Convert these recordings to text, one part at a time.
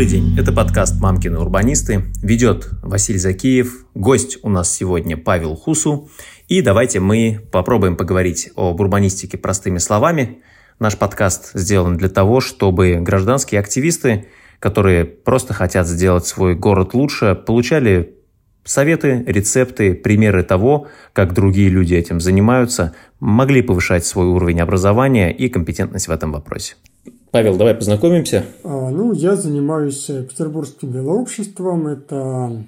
Добрый день, это подкаст «Мамкины урбанисты». Ведет Василий Закиев. Гость у нас сегодня Павел Хусу. И давайте мы попробуем поговорить об урбанистике простыми словами. Наш подкаст сделан для того, чтобы гражданские активисты, которые просто хотят сделать свой город лучше, получали советы, рецепты, примеры того, как другие люди этим занимаются, могли повышать свой уровень образования и компетентность в этом вопросе. Павел, давай познакомимся. А, ну, я занимаюсь Петербургским велообществом. Это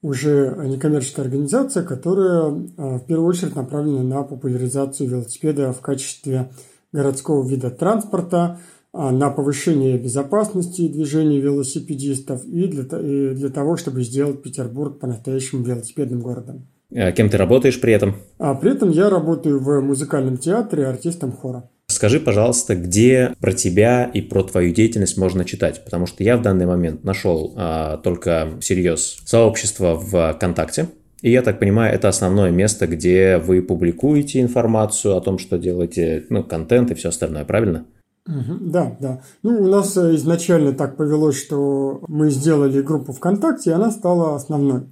уже некоммерческая организация, которая а, в первую очередь направлена на популяризацию велосипеда в качестве городского вида транспорта, а, на повышение безопасности движения велосипедистов и для, и для того, чтобы сделать Петербург по-настоящему велосипедным городом. А кем ты работаешь при этом? А при этом я работаю в музыкальном театре артистом хора. Скажи, пожалуйста, где про тебя и про твою деятельность можно читать? Потому что я в данный момент нашел а, только всерьез сообщество в ВКонтакте. И я так понимаю, это основное место, где вы публикуете информацию о том, что делаете, ну, контент и все остальное, правильно? Да, да. Ну, у нас изначально так повелось, что мы сделали группу ВКонтакте, и она стала основной.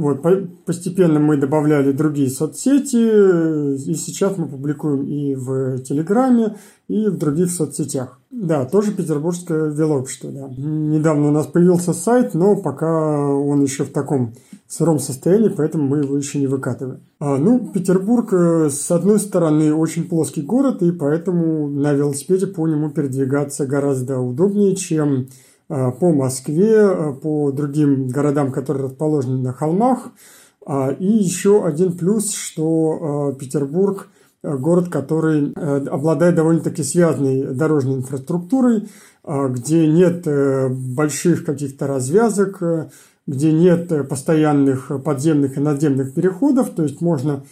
Вот, постепенно мы добавляли другие соцсети, и сейчас мы публикуем и в Телеграме, и в других соцсетях. Да, тоже петербургское велообщество, да. Недавно у нас появился сайт, но пока он еще в таком сыром состоянии, поэтому мы его еще не выкатываем. А, ну, Петербург, э, с одной стороны, очень плоский город, и поэтому на велосипеде по нему передвигаться гораздо удобнее, чем по Москве, э, по другим городам, которые расположены на холмах. А, и еще один плюс, что э, Петербург город, который обладает довольно-таки связанной дорожной инфраструктурой, где нет больших каких-то развязок, где нет постоянных подземных и надземных переходов, то есть можно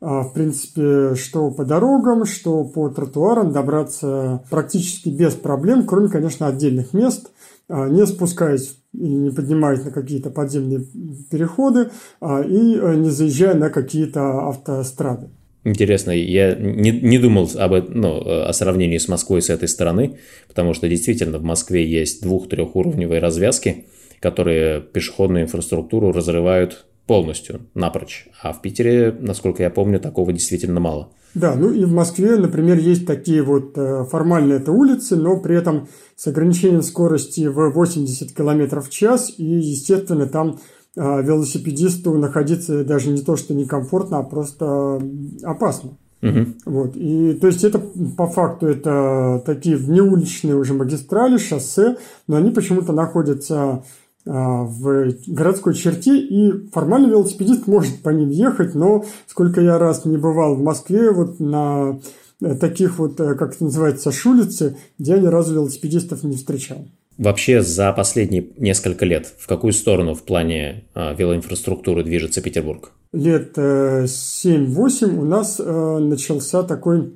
в принципе, что по дорогам, что по тротуарам добраться практически без проблем, кроме, конечно, отдельных мест, не спускаясь и не поднимаясь на какие-то подземные переходы а, и э, не заезжая на какие-то автострады. Интересно, я не, не думал об, ну, о сравнении с Москвой с этой стороны, потому что действительно в Москве есть двух-трехуровневые развязки, которые пешеходную инфраструктуру разрывают полностью, напрочь. А в Питере, насколько я помню, такого действительно мало. Да, ну и в Москве, например, есть такие вот э, формальные это улицы, но при этом с ограничением скорости в 80 км в час, и, естественно, там э, велосипедисту находиться даже не то, что некомфортно, а просто опасно. Угу. Вот. И, то есть это по факту это такие внеуличные уже магистрали, шоссе, но они почему-то находятся в городской черте, и формально велосипедист может по ним ехать, но сколько я раз не бывал в Москве, вот на э, таких вот, э, как это называется, шулице, где я ни разу велосипедистов не встречал. Вообще за последние несколько лет в какую сторону в плане э, велоинфраструктуры движется Петербург? Лет э, 7-8 у нас э, начался такой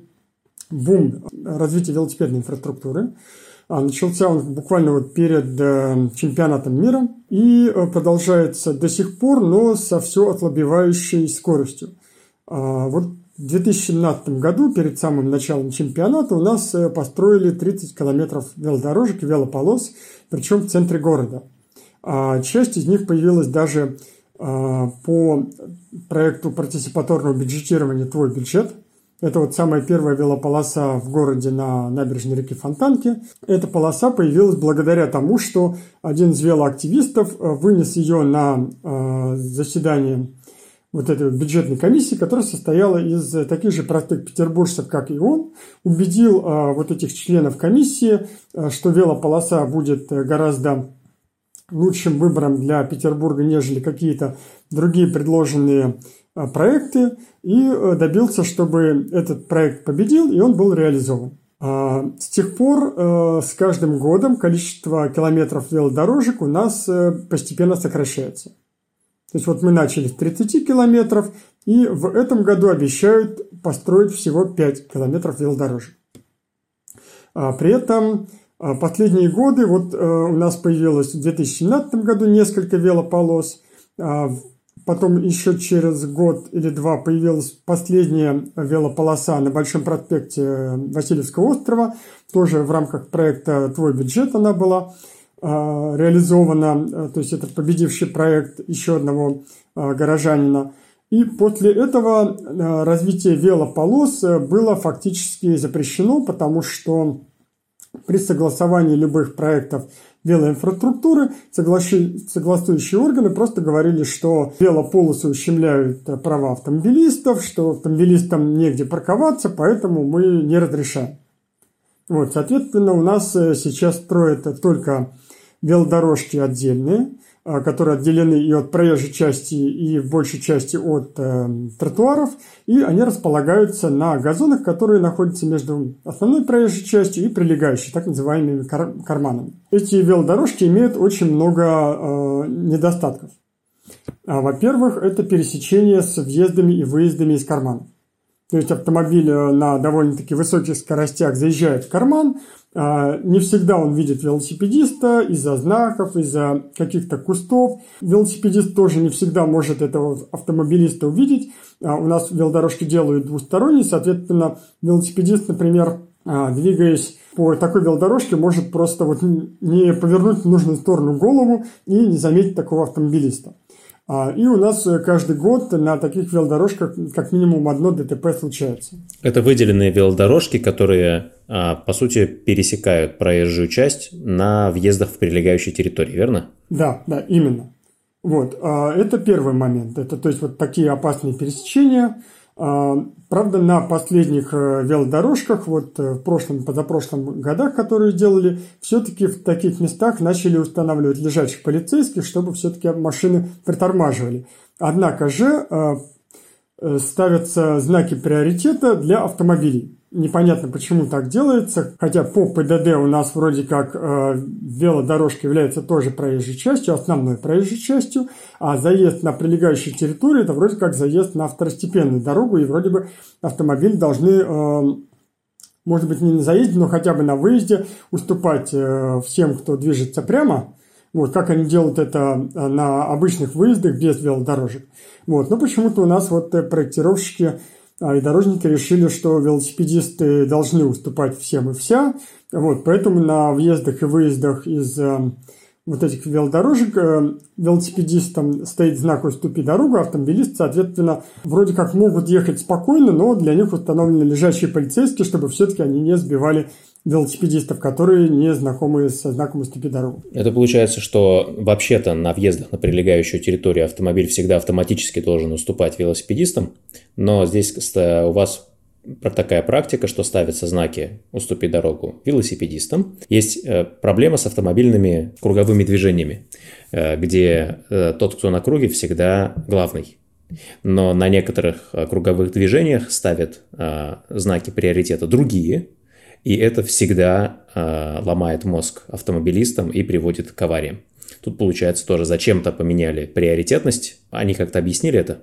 бум развития велосипедной инфраструктуры. А, начался он буквально вот перед э, чемпионатом мира и э, продолжается до сих пор, но со все ослабевающей скоростью. А, вот в 2017 году, перед самым началом чемпионата, у нас э, построили 30 километров велодорожек и велополос, причем в центре города. А часть из них появилась даже по проекту партиципаторного бюджетирования «Твой бюджет», это вот самая первая велополоса в городе на набережной реки Фонтанки. Эта полоса появилась благодаря тому, что один из велоактивистов э, вынес ее на э, заседание вот этой бюджетной комиссии, которая состояла из таких же простых петербуржцев, как и он, убедил э, вот этих членов комиссии, что велополоса будет гораздо лучшим выбором для Петербурга, нежели какие-то другие предложенные Э, проекты и э, добился, чтобы этот проект победил, и он был реализован. А, с тех пор э, с каждым годом количество километров велодорожек у нас постепенно сокращается. То есть вот мы начали с 30 километров, и в этом году обещают построить всего 5 километров велодорожек. А, при этом последние годы, вот у нас появилось в 2017 году несколько велополос, а, Потом еще через год или два появилась последняя велополоса на Большом проспекте Васильевского острова. Тоже в рамках проекта «Твой бюджет» она была. реализовано, то есть это победивший проект еще одного горожанина. И после этого развитие велополос было фактически запрещено, потому что при согласовании любых проектов велоинфраструктуры согласующие органы просто говорили, что велополосы ущемляют права автомобилистов, что автомобилистам негде парковаться, поэтому мы не разрешаем. Вот, соответственно, у нас э, сейчас строят только велодорожки отдельные – которые отделены и от проезжей части, и в большей части от э, тротуаров, и они располагаются на газонах, которые находятся между основной проезжей частью и прилегающей, так называемыми кар- карманами. Эти велодорожки имеют очень много э, недостатков. А, во-первых, это пересечение с въездами и выездами из кармана. То есть автомобиль э, на довольно-таки высоких скоростях заезжает в карман, не всегда он видит велосипедиста из-за знаков, из-за каких-то кустов. Велосипедист тоже не всегда может этого автомобилиста увидеть. А, у нас велодорожки делают двусторонние, соответственно, велосипедист, например, а, двигаясь по такой велодорожке, может просто вот не повернуть в нужную сторону голову и не заметить такого автомобилиста. А, и у нас э, каждый год на таких велодорожках как минимум одно ДТП случается. Это выделенные велодорожки, которые, а, по сути, пересекают проезжую часть на въездах в прилегающие территории, верно? Да, да, именно. Вот, а, это первый момент. Это, то есть, вот такие опасные пересечения – правда, на последних э, велодорожках, вот э, в прошлом, позапрошлом годах, которые делали, все-таки в таких местах начали устанавливать лежачих полицейских, чтобы все-таки машины притормаживали. Однако же э, ставятся знаки приоритета для автомобилей. Непонятно, почему так делается, хотя по ПДД у нас вроде как э, велодорожка является тоже проезжей частью, основной проезжей частью, а заезд на прилегающую территорию это вроде как заезд на второстепенную дорогу, и вроде бы автомобили должны, э, может быть, не на заезде, но хотя бы на выезде уступать э, всем, кто движется прямо, вот, как они делают это э, на обычных выездах без велодорожек. Вот, но почему-то у нас вот э, проектировщики и дорожники решили, что велосипедисты должны уступать всем и вся. Вот, поэтому на въездах и выездах из э, вот этих велодорожек э, велосипедистам стоит знак «Уступи дорогу», автомобилисты, соответственно, вроде как могут ехать спокойно, но для них установлены лежащие полицейские, чтобы все-таки они не сбивали велосипедистов, которые не знакомы со знаком «Уступи дорогу». Это получается, что вообще-то на въездах на прилегающую территорию автомобиль всегда автоматически должен уступать велосипедистам, но здесь у вас такая практика, что ставятся знаки «Уступи дорогу» велосипедистам. Есть э, проблема с автомобильными круговыми движениями, э, где э, тот, кто на круге, всегда главный. Но на некоторых круговых движениях ставят знаки приоритета другие, и это всегда э, ломает мозг автомобилистам и приводит к авариям. Тут, получается, тоже зачем-то поменяли приоритетность. Они как-то объяснили это?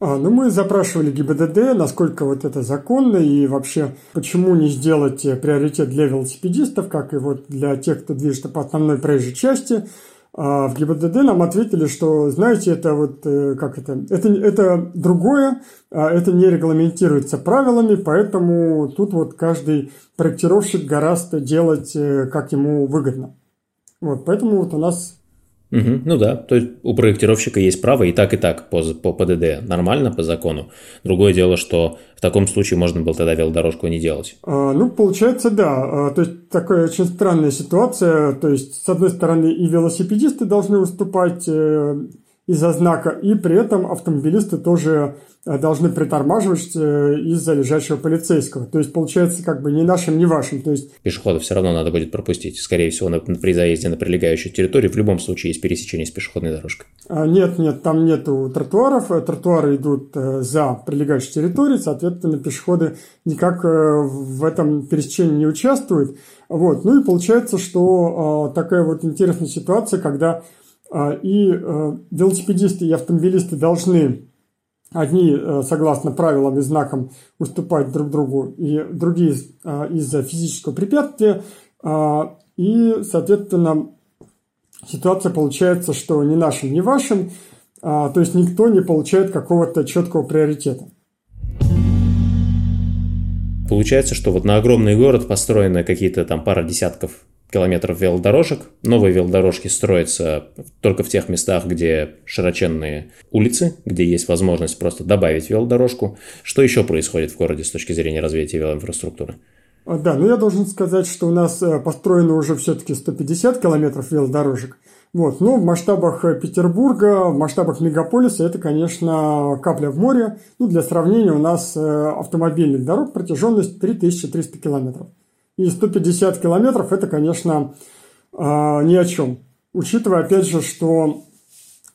А, ну, мы запрашивали ГИБДД, насколько вот это законно и вообще, почему не сделать приоритет для велосипедистов, как и вот для тех, кто движется по основной проезжей части. А в ГИБДД нам ответили, что, знаете, это вот, э, как это, это, это другое, а это не регламентируется правилами, поэтому тут вот каждый проектировщик гораздо делать, э, как ему выгодно. Вот, поэтому вот у нас Угу, ну да, то есть у проектировщика есть право и так, и так по, по ПДД. Нормально по закону. Другое дело, что в таком случае можно было тогда велодорожку не делать. А, ну, получается, да. А, то есть такая очень странная ситуация. То есть, с одной стороны, и велосипедисты должны выступать э, из-за знака, и при этом автомобилисты тоже э, должны притормаживать э, из-за лежащего полицейского. То есть, получается, как бы ни нашим, ни вашим. То есть... Пешеходов все равно надо будет пропустить. Скорее всего, на, при заезде на прилегающую территорию в любом случае есть пересечение с пешеходной дорожкой. А, нет, нет, там нету тротуаров. Э, тротуары идут за прилегающей территорией, соответственно, пешеходы никак в этом пересечении не участвуют. Вот. Ну и получается, что такая вот интересная ситуация, когда и э, велосипедисты и автомобилисты должны одни, э, согласно правилам и знакам, уступать друг другу, и другие э, из-за физического препятствия. А, и, соответственно, ситуация получается, что ни нашим, ни вашим, а, то есть никто не получает какого-то четкого приоритета. Получается, что вот на огромный город построены какие-то там пара десятков километров велодорожек. Новые велодорожки строятся только в тех местах, где широченные улицы, где есть возможность просто добавить велодорожку. Что еще происходит в городе с точки зрения развития велоинфраструктуры? А, да, но я должен сказать, что у нас э, построено уже все-таки 150 километров велодорожек. Вот. Но в масштабах Петербурга, в масштабах мегаполиса это, конечно, капля в море. Ну, для сравнения, у нас э, автомобильных дорог протяженность 3300 километров. И 150 километров – это, конечно, а, ни о чем. Учитывая, опять же, что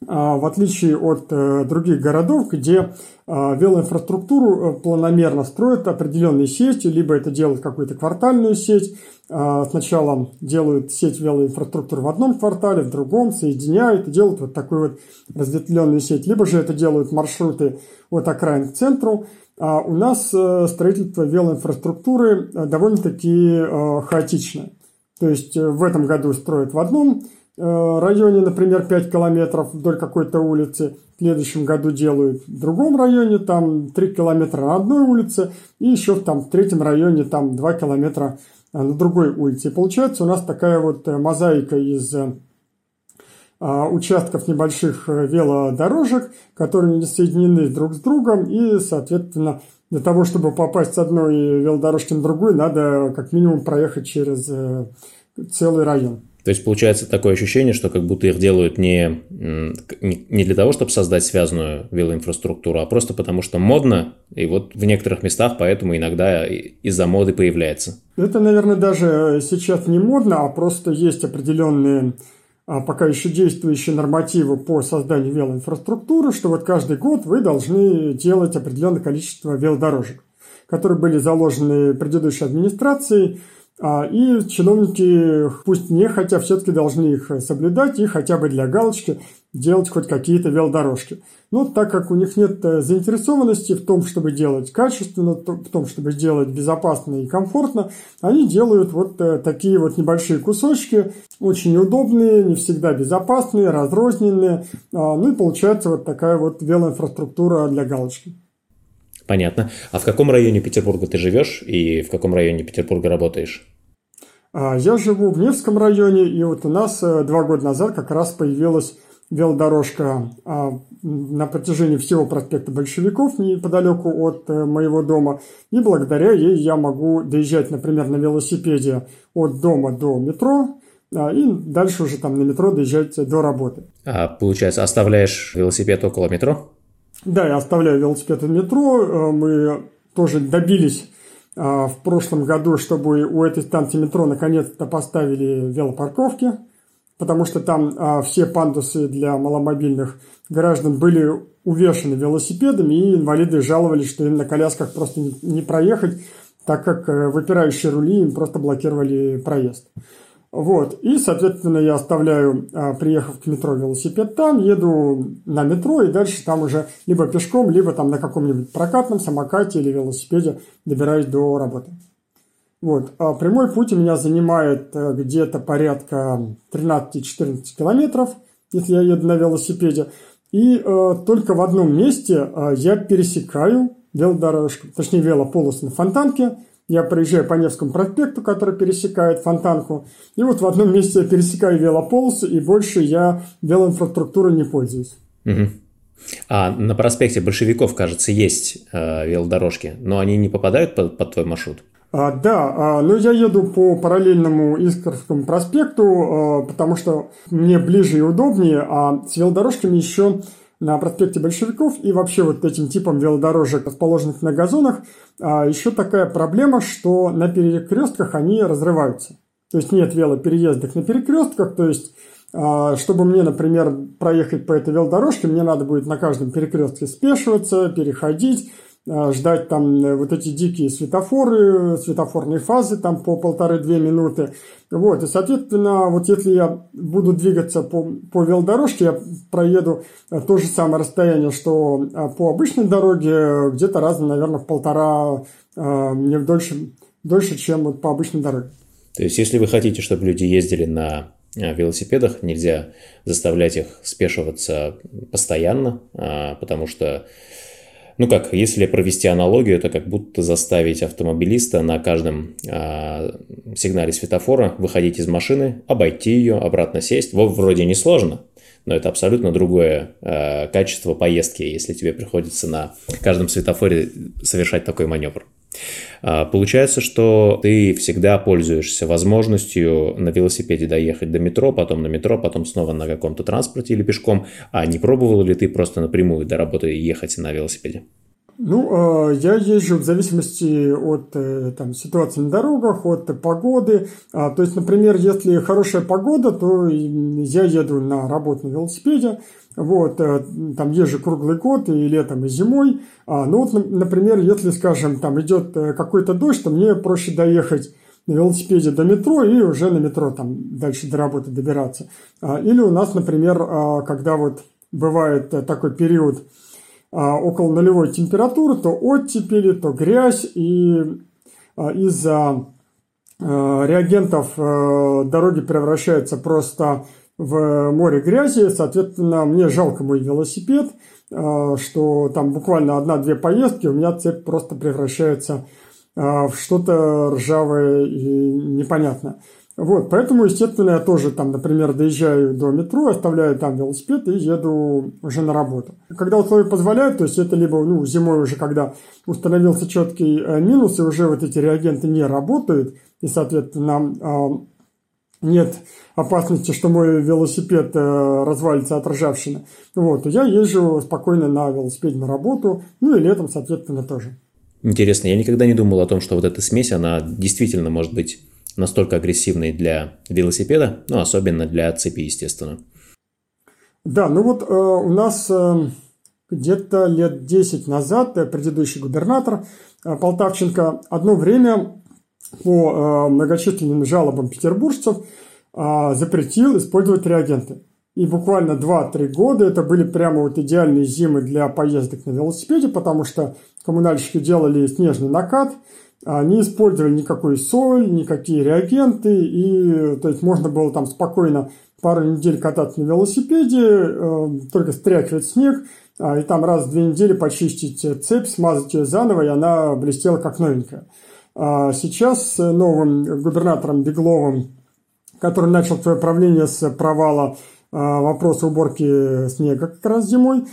а, в отличие от э, других городов, где а, велоинфраструктуру э, планомерно строят определенные сети, либо это делают какую-то квартальную сеть, сначала делают сеть велоинфраструктуры в одном квартале, в другом, соединяют и делают вот такую вот разветвленную сеть, либо же это делают маршруты от окраин к центру, у нас э, строительство велоинфраструктуры э, довольно-таки э, хаотичное. То есть в этом году строят в одном районе, например, 5 километров вдоль какой-то улицы, в следующем году делают в другом районе, там 3 километра на одной улице, и еще там, в третьем районе там 2 километра на другой улице. И получается у нас такая вот мозаика из а, участков небольших э, велодорожек, которые не соединены друг с другом, и, соответственно, для того, чтобы попасть с одной велодорожки на другую, надо как минимум проехать через э, целый район. То есть получается такое ощущение, что как будто их делают не, не для того, чтобы создать связанную велоинфраструктуру, а просто потому что модно, и вот в некоторых местах поэтому иногда из-за моды появляется. Это, наверное, даже сейчас не модно, а просто есть определенные а пока еще действующие нормативы по созданию велоинфраструктуры, что вот каждый год вы должны делать определенное количество велодорожек, которые были заложены предыдущей администрацией, а, и чиновники, пусть не хотя, все-таки должны их соблюдать и хотя бы для галочки делать хоть какие-то велодорожки. Но так как у них нет э, заинтересованности в том, чтобы делать качественно, в том, чтобы сделать безопасно и комфортно, они делают вот э, такие вот небольшие кусочки, очень удобные, не всегда безопасные, разрозненные. А, ну и получается вот такая вот велоинфраструктура для галочки. Понятно. А в каком районе Петербурга ты живешь и в каком районе Петербурга работаешь? А, я живу в Невском районе, и вот у нас э, два года назад как раз появилась велодорожка а, на протяжении всего проспекта Большевиков неподалеку от э, моего дома. И благодаря ей я могу доезжать, например, на велосипеде от дома до метро, а, и дальше уже там на метро доезжать до работы. А получается, оставляешь велосипед около метро? Да, я оставляю велосипед в метро. Э, мы тоже добились э, в прошлом году, чтобы у этой станции метро наконец-то поставили велопарковки, потому что там э, все пандусы для маломобильных граждан были увешаны велосипедами, и инвалиды жаловались, что им на колясках просто не проехать, так как выпирающие рули им просто блокировали проезд. Вот. И, соответственно, я оставляю, а, приехав к метро, велосипед там, еду на метро и дальше там уже либо пешком, либо там на каком-нибудь прокатном самокате или велосипеде добираюсь до работы. Вот. А прямой путь у меня занимает э, где-то порядка 13-14 километров, если я еду на велосипеде. И э, только в одном месте э, я пересекаю велодорожку, точнее велополосу на Фонтанке – я проезжаю по Невскому проспекту, который пересекает Фонтанку, и вот в одном месте я пересекаю велополосу, и больше я велоинфраструктурой не пользуюсь. Угу. А на проспекте Большевиков, кажется, есть э, велодорожки, но они не попадают под, под твой маршрут? А, да, а, но я еду по параллельному Искорскому проспекту, а, потому что мне ближе и удобнее, а с велодорожками еще на проспекте Большевиков и вообще вот этим типом велодорожек, расположенных на газонах, еще такая проблема, что на перекрестках они разрываются. То есть нет велопереездок на перекрестках, то есть чтобы мне, например, проехать по этой велодорожке, мне надо будет на каждом перекрестке спешиваться, переходить, ждать там э, вот эти дикие светофоры, светофорные фазы там по полторы-две минуты. Вот, и, соответственно, вот если я буду двигаться по, по велодорожке, я проеду э, то же самое расстояние, что э, по обычной дороге, где-то раз, наверное, в полтора, мне дольше, дольше, чем вот по обычной дороге. То есть, если вы хотите, чтобы люди ездили на велосипедах, нельзя заставлять их спешиваться постоянно, потому что Ну как, если провести аналогию, это как будто заставить автомобилиста на каждом э, сигнале светофора выходить из машины, обойти ее, обратно сесть. Вот вроде не сложно, но это абсолютно другое э, качество поездки, если тебе приходится на каждом светофоре совершать такой маневр. Э, получается, что ты всегда пользуешься возможностью на велосипеде доехать до метро, потом на метро, потом снова на каком-то транспорте или пешком. А не пробовал ли ты просто напрямую до работы ехать на велосипеде? Ну, э, я езжу в зависимости от э, там, ситуации на дорогах, от погоды. А, то есть, например, если хорошая погода, то я еду на работу на велосипеде. Вот, э, там езжу круглый год, и летом, и зимой. А, ну, вот, например, если, скажем, там идет какой-то дождь, то мне проще доехать на велосипеде до метро и уже на метро там дальше до работы добираться. А, или у нас, например, когда вот бывает такой период, а, около нулевой температуры, то оттепели, то грязь, и а, из-за а, реагентов дороги превращаются просто в море грязи, соответственно, мне жалко мой велосипед, что там буквально одна-две поездки, у меня цепь просто превращается в что-то ржавое и непонятное. Вот, поэтому, естественно, я тоже там, например, доезжаю до метро, оставляю там велосипед и еду уже на работу. Когда условия позволяют, то есть это либо ну, зимой уже, когда установился четкий э, минус, и уже вот эти реагенты не работают, и, соответственно, э, нет опасности, что мой велосипед э, развалится от ржавчины, вот, я езжу спокойно на велосипеде на работу, ну и летом, соответственно, тоже. Интересно, я никогда не думал о том, что вот эта смесь, она действительно может быть настолько агрессивный для велосипеда, ну, особенно для цепи, естественно. Да, ну вот э, у нас э, где-то лет 10 назад э, предыдущий губернатор э, Полтавченко одно время по э, многочисленным жалобам петербуржцев э, запретил использовать реагенты. И буквально 2-3 года это были прямо вот идеальные зимы для поездок на велосипеде, потому что коммунальщики делали снежный накат – не использовали никакой соль, никакие реагенты, и то есть можно было там спокойно пару недель кататься на велосипеде, э, только стряхивать снег, а, и там раз в две недели почистить цепь, смазать ее заново, и она блестела как новенькая. А сейчас с новым губернатором Бегловым, который начал свое правление с провала вопроса уборки снега как раз зимой,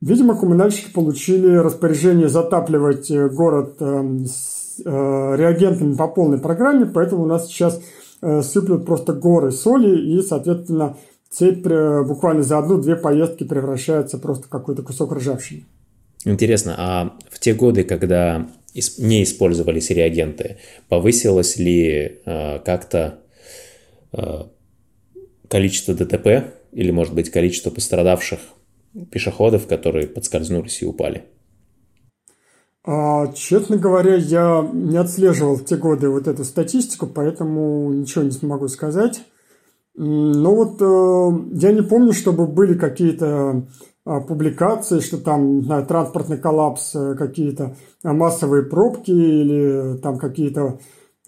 Видимо, коммунальщики получили распоряжение затапливать э, город с э, реагентами по полной программе, поэтому у нас сейчас э, сыплют просто горы соли, и, соответственно, цепь буквально за одну-две поездки превращается просто в какой-то кусок ржавчины. Интересно, а в те годы, когда не использовались реагенты, повысилось ли как-то количество ДТП или, может быть, количество пострадавших пешеходов, которые подскользнулись и упали? А, честно говоря, я не отслеживал в те годы вот эту статистику, поэтому ничего не смогу сказать. Но вот э, я не помню, чтобы были какие-то э, публикации, что там знаю, транспортный коллапс, э, какие-то массовые пробки или там какие-то а,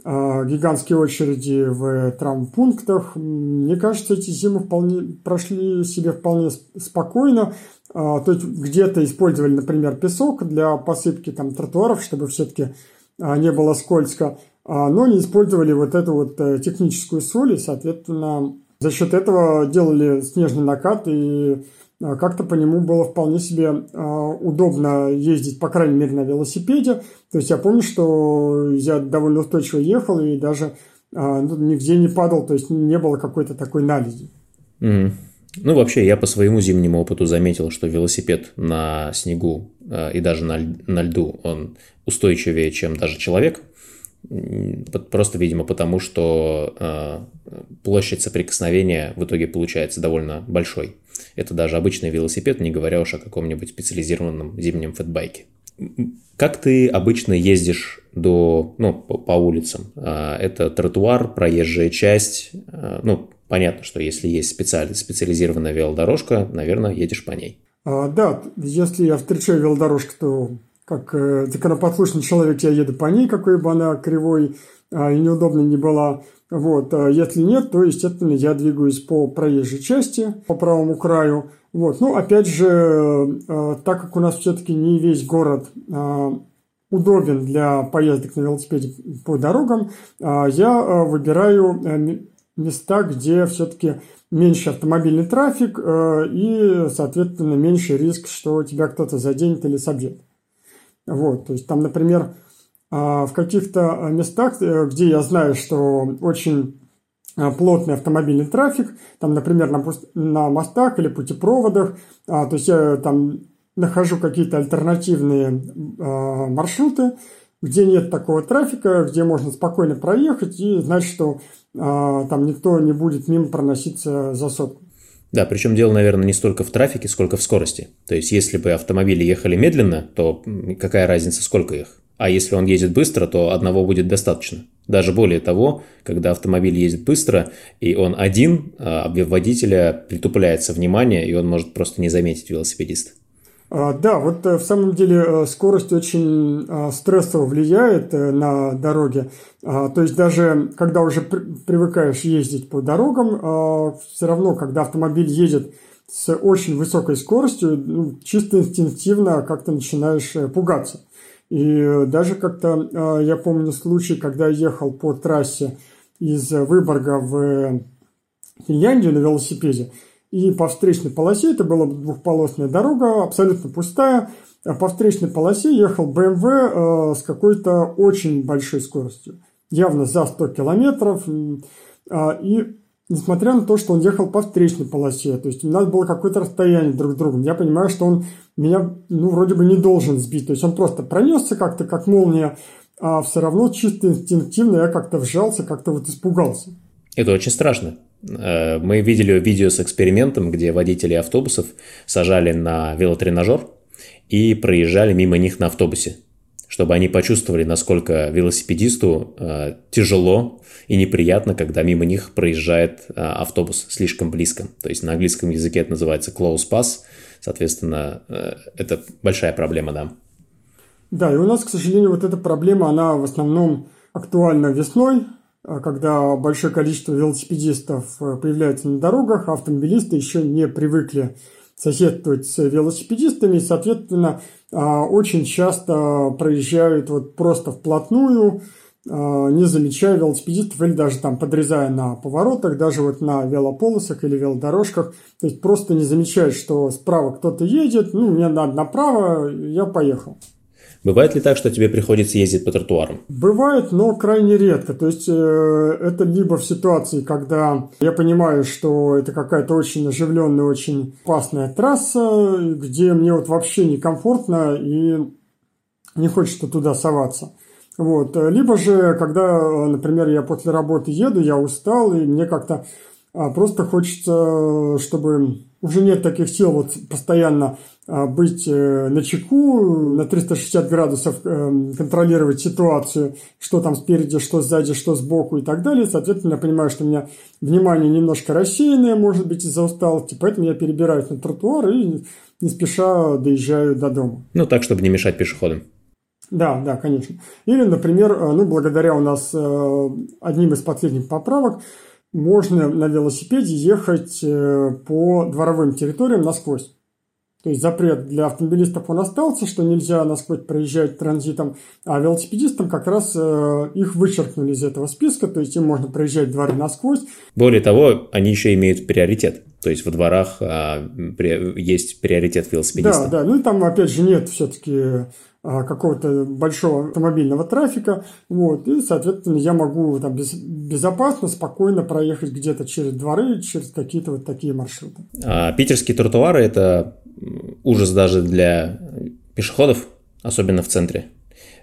гигантские очереди в травмпунктах. Мне кажется, эти зимы вполне прошли себе вполне спокойно. А, то есть где-то использовали, например, песок для посыпки там, тротуаров, чтобы все-таки а, не было скользко, но не использовали вот эту вот э, техническую соль, и, соответственно, за счет этого делали снежный накат и а, как-то по нему было вполне себе а, удобно ездить, по крайней мере, на велосипеде. То есть я помню, что я довольно устойчиво ехал и даже а, ну, нигде не падал, то есть не было какой-то такой наледи. Mm. Ну, вообще, я по своему зимнему опыту заметил, что велосипед на снегу и даже на льду, он устойчивее, чем даже человек. Просто, видимо, потому что площадь соприкосновения в итоге получается довольно большой. Это даже обычный велосипед, не говоря уж о каком-нибудь специализированном зимнем фэтбайке. Как ты обычно ездишь до, ну, по, по улицам? А, это тротуар, проезжая часть. А, ну, понятно, что если есть специаль, специализированная велодорожка, наверное, едешь по ней. А, да, если я встречаю велодорожку, то как э, законопослушный человек я еду по ней, какой бы она кривой а, и неудобной не была. Вот. А если нет, то, естественно, я двигаюсь по проезжей части, по правому краю. Вот. Ну, опять же, э, так как у нас все-таки не весь город э, удобен для поездок на велосипеде по дорогам, э, я выбираю места, где все-таки меньше автомобильный трафик и, соответственно, меньше риск, что тебя кто-то заденет или собьет. Вот, то есть там, например, в каких-то местах, где я знаю, что очень Э, плотный автомобильный трафик, там, например, на, мостах или путепроводах, а, то есть я там нахожу какие-то альтернативные а, маршруты, где нет такого трафика, где можно спокойно проехать и знать, что а, там никто не будет мимо проноситься за сотку. Да, причем дело, наверное, не столько в трафике, сколько в скорости. То есть, если бы автомобили ехали медленно, то какая разница, сколько их? А если он едет быстро, то одного будет достаточно. Даже более того, когда автомобиль едет быстро, и он один, а водителя притупляется внимание, и он может просто не заметить велосипедиста. А, да, вот э, в самом деле э, скорость очень а, стрессово влияет э, на дороге. То есть даже когда уже привыкаешь ездить по дорогам, все равно, когда автомобиль едет с очень высокой скоростью, ну, чисто инстинктивно как-то начинаешь пугаться. И даже как-то а, я помню случай, когда я ехал по трассе из Выборга в Финляндию на велосипеде, и по встречной полосе, это была двухполосная дорога, абсолютно пустая, по встречной полосе ехал BMW а, с какой-то очень большой скоростью, явно за 100 километров, и несмотря на то, что он ехал по встречной полосе, то есть надо было какое-то расстояние друг к другу. Я понимаю, что он меня, ну, вроде бы не должен сбить, то есть он просто пронесся как-то, как молния, а все равно чисто инстинктивно я как-то вжался, как-то вот испугался. Это очень страшно. Э, мы видели видео с экспериментом, где водители автобусов сажали на велотренажер и проезжали мимо них на автобусе чтобы они почувствовали, насколько велосипедисту э, тяжело и неприятно, когда мимо них проезжает э, автобус слишком близко. То есть на английском языке это называется close pass, соответственно, э, это большая проблема, да. Да, и у нас, к сожалению, вот эта проблема, она в основном актуальна весной, когда большое количество велосипедистов э, появляется на дорогах, а автомобилисты еще не привыкли соседствовать с велосипедистами, соответственно, а, очень часто проезжают вот просто вплотную, а, не замечая велосипедистов или даже там подрезая на поворотах, даже вот на велополосах или велодорожках. То есть просто не замечают, что справа кто-то едет, ну, мне надо направо, я поехал. Бывает ли так, что тебе приходится ездить по тротуарам? Бывает, но крайне редко. То есть э, это либо в ситуации, когда я понимаю, что это какая-то очень оживленная, очень опасная трасса, где мне вот вообще некомфортно и не хочется туда соваться. Вот. Либо же, когда, например, я после работы еду, я устал, и мне как-то а, просто хочется, чтобы уже нет таких сил вот постоянно а, быть э, на чеку, на 360 градусов э, контролировать ситуацию, что там спереди, что сзади, что сбоку и так далее. Соответственно, я понимаю, что у меня внимание немножко рассеянное, может быть, из-за усталости, поэтому я перебираюсь на тротуар и не спеша доезжаю до дома. Ну, так, чтобы не мешать пешеходам. Да, да, конечно. Или, например, э, ну, благодаря у нас одним из последних поправок, можно на велосипеде ехать по дворовым территориям насквозь. То есть запрет для автомобилистов он остался, что нельзя насквозь проезжать транзитом, а велосипедистам как раз э, их вычеркнули из этого списка, то есть им можно проезжать дворы насквозь. Более того, они еще имеют приоритет. То есть во дворах а, при, есть приоритет велосипедиста. Да, да. Ну и там, опять же, нет все-таки какого-то большого автомобильного трафика, вот, и, соответственно, я могу там без, безопасно, спокойно проехать где-то через дворы, через какие-то вот такие маршруты. А питерские тротуары – это ужас даже для пешеходов, особенно в центре.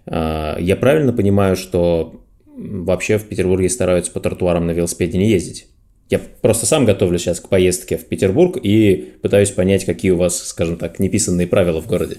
А, я правильно понимаю, что вообще в Петербурге стараются по тротуарам на велосипеде не ездить? Я просто сам готовлю сейчас к поездке в Петербург и пытаюсь понять, какие у вас, скажем так, неписанные правила в городе.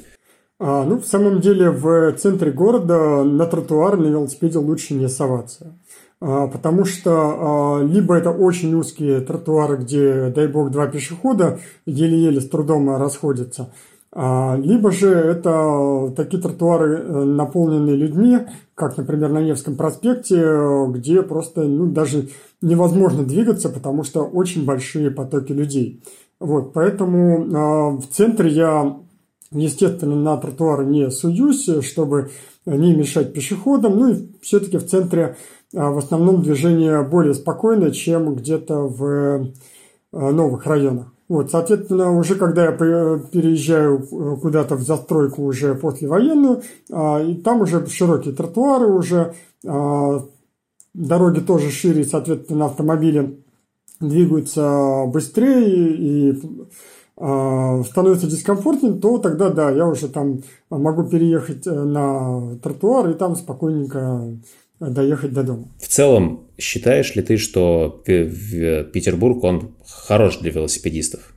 А, ну, в самом деле, в центре города на тротуар на велосипеде лучше не соваться. А, потому что а, либо это очень узкие тротуары, где, дай бог, два пешехода еле-еле с трудом расходятся, а, либо же это такие тротуары, э, наполненные людьми, как, например, на Невском проспекте, где просто ну, даже невозможно двигаться, потому что очень большие потоки людей. Вот, поэтому в центре я, естественно, на тротуары не суюсь, чтобы не мешать пешеходам. Ну и все-таки в центре в основном движение более спокойное, чем где-то в новых районах. Вот, соответственно, уже когда я переезжаю э, куда-то в застройку уже послевоенную, а, и там уже широкие тротуары, уже а, дороги тоже шире, соответственно, автомобили двигаются быстрее и а, становится дискомфортнее, то тогда да, я уже там могу переехать э, на тротуар и там спокойненько доехать до дома. В целом, считаешь ли ты, что Петербург, он хорош для велосипедистов?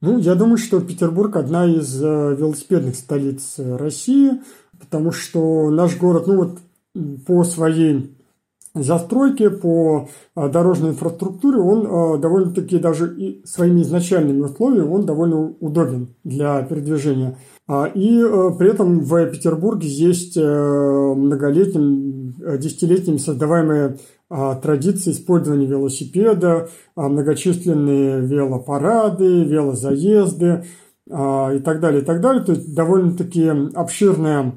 Ну, я думаю, что Петербург одна из э, велосипедных столиц э, России, потому что наш город, ну вот по своей застройке, по э, дорожной инфраструктуре, он довольно-таки даже и своими изначальными условиями, он довольно удобен для передвижения. А, и при этом в Петербурге есть многолетним, десятилетиями создаваемые а, традиции использования велосипеда, а, многочисленные велопарады, велозаезды а, и так далее, и так далее. То есть довольно-таки обширная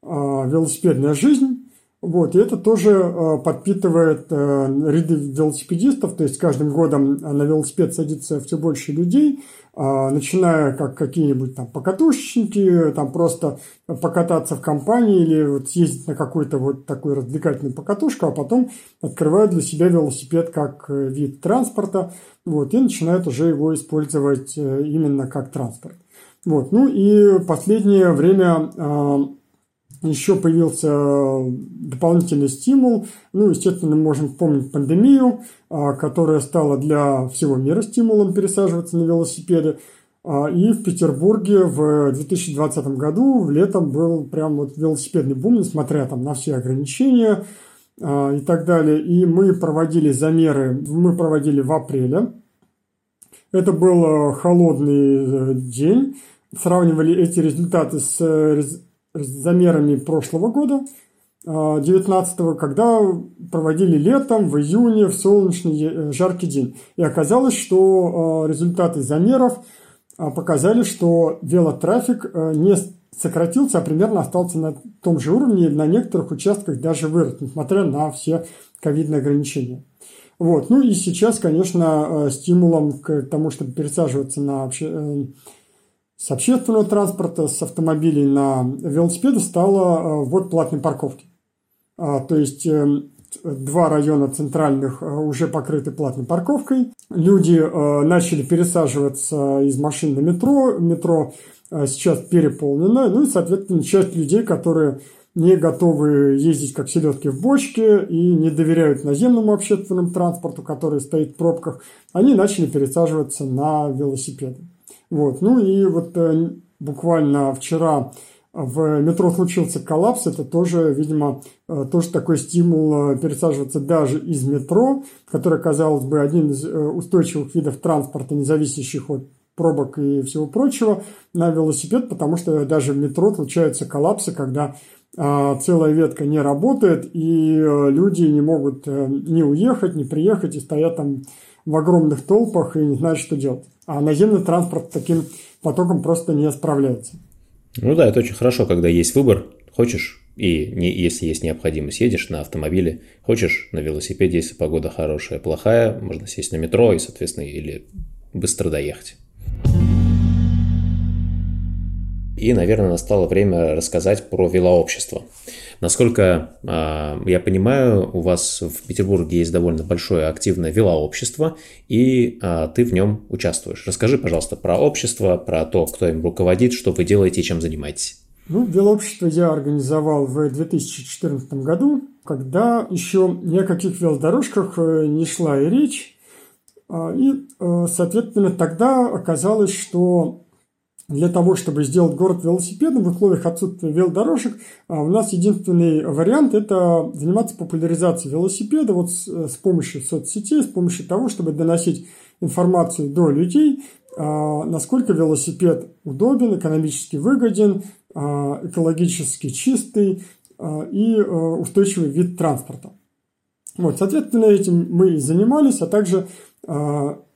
велосипедная жизнь. Вот, и это тоже подпитывает ряды велосипедистов, то есть каждым годом на велосипед садится все больше людей – а, начиная как какие-нибудь там покатушечники, там просто покататься в компании или вот съездить на какую-то вот такую развлекательную покатушку, а потом открывают для себя велосипед как э, вид транспорта, вот, и начинают уже его использовать э, именно как транспорт. Вот, ну и последнее время а, еще появился дополнительный стимул. Ну, естественно, мы можем помнить пандемию, а, которая стала для всего мира стимулом пересаживаться на велосипеды. А, и в Петербурге в 2020 году в летом был прям вот велосипедный бум, несмотря там на все ограничения а, и так далее. И мы проводили замеры, мы проводили в апреле. Это был э, холодный э, день. Сравнивали эти результаты с э, замерами прошлого года, 19 а, когда проводили летом, в июне, в солнечный э, жаркий день. И оказалось, что а, результаты замеров а, показали, что велотрафик э, не сократился, а примерно остался на том же уровне, на некоторых участках даже вырос, несмотря на все ковидные ограничения. Вот. Ну и сейчас, конечно, э, стимулом к тому, чтобы пересаживаться на обще с общественного транспорта, с автомобилей на велосипеды стало э, ввод платной парковки. А, то есть э, два района центральных э, уже покрыты платной парковкой. Люди начали пересаживаться из машин на метро. Метро сейчас переполнено. Ну и, соответственно, часть людей, которые не готовы ездить как селедки в бочке и не доверяют наземному общественному транспорту, который стоит в пробках, они начали пересаживаться на велосипеды. Вот. Ну и вот э, буквально вчера в метро случился коллапс, это тоже, видимо, э, тоже такой стимул э, пересаживаться даже из метро, который, казалось бы, один из устойчивых видов транспорта, не зависящих от пробок и всего прочего, на велосипед, потому что даже в метро случаются коллапсы, когда целая ветка не работает, и люди не могут ни уехать, ни приехать, и стоят там в огромных толпах и не знают, что делать. А наземный транспорт таким потоком просто не справляется. Ну да, это очень хорошо, когда есть выбор. Хочешь, и не, если есть необходимость, едешь на автомобиле, хочешь на велосипеде, если погода хорошая, плохая, можно сесть на метро и, соответственно, или быстро доехать. И, наверное, настало время рассказать про велообщество. Насколько э, я понимаю, у вас в Петербурге есть довольно большое активное велообщество, и э, ты в нем участвуешь. Расскажи, пожалуйста, про общество, про то, кто им руководит, что вы делаете и чем занимаетесь. Ну, велообщество я организовал в 2014 году, когда еще ни о каких велодорожках э, не шла и речь. А, и, э, соответственно, тогда оказалось, что для того, чтобы сделать город велосипедом в условиях отсутствия велодорожек, а, у нас единственный вариант – это заниматься популяризацией велосипеда вот с, с помощью соцсетей, с помощью того, чтобы доносить информацию до людей, а, насколько велосипед удобен, экономически выгоден, а, экологически чистый и устойчивый вид транспорта. Вот, соответственно, этим мы и занимались, а также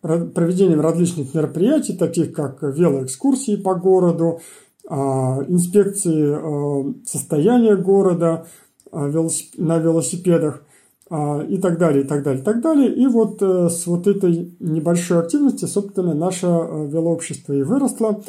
проведением различных мероприятий, таких как велоэкскурсии по городу, инспекции состояния города на велосипедах и так далее, и так далее, и так далее. И вот с вот этой небольшой активности, собственно, наше велообщество и выросло.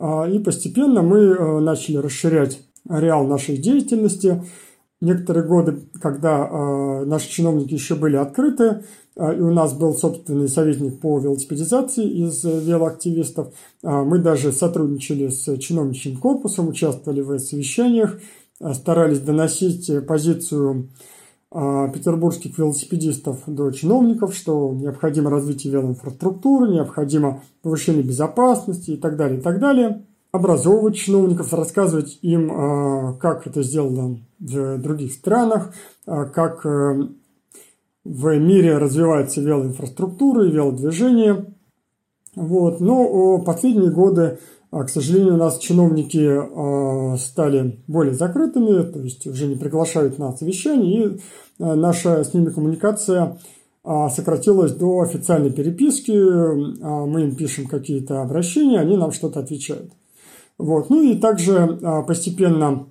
И постепенно мы начали расширять ареал нашей деятельности – некоторые годы, когда э, наши чиновники еще были открыты, э, и у нас был собственный советник по велосипедизации из э, велоактивистов, э, мы даже сотрудничали с чиновничьим корпусом, участвовали в совещаниях, э, старались доносить позицию э, петербургских велосипедистов до чиновников, что необходимо развитие велоинфраструктуры, необходимо повышение безопасности и так далее, и так далее. Образовывать чиновников, рассказывать им, а, как это сделано в других странах, а, как э, в мире развивается велоинфраструктура и велодвижение. Вот. Но последние годы, а, к сожалению, у нас чиновники стали более закрытыми, то есть уже не приглашают на совещания, и наша с ними коммуникация сократилась до официальной переписки. Мы им пишем какие-то обращения, они нам что-то отвечают. Вот. Ну и также а, постепенно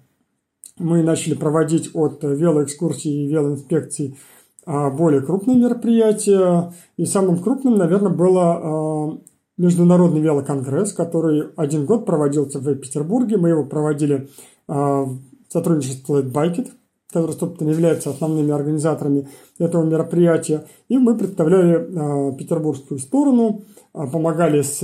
мы начали проводить от велоэкскурсий и велоинспекций а, более крупные мероприятия. И самым крупным, наверное, было а, Международный велоконгресс, который один год проводился в Петербурге. Мы его проводили в сотрудничестве с Bike который, собственно, является основными организаторами этого мероприятия. И мы представляли петербургскую сторону, помогали с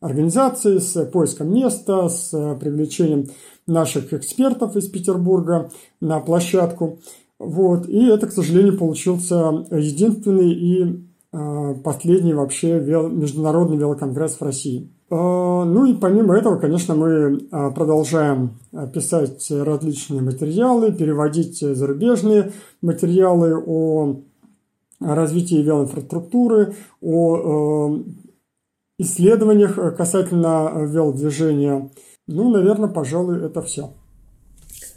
организации, с поиском места, с привлечением наших экспертов из Петербурга на площадку. Вот. И это, к сожалению, получился единственный и а, последний вообще международный велоконгресс в России. А, ну и помимо этого, конечно, мы а, продолжаем писать различные материалы, переводить зарубежные материалы о развитии велоинфраструктуры, о исследованиях касательно велодвижения. Ну, наверное, пожалуй, это все.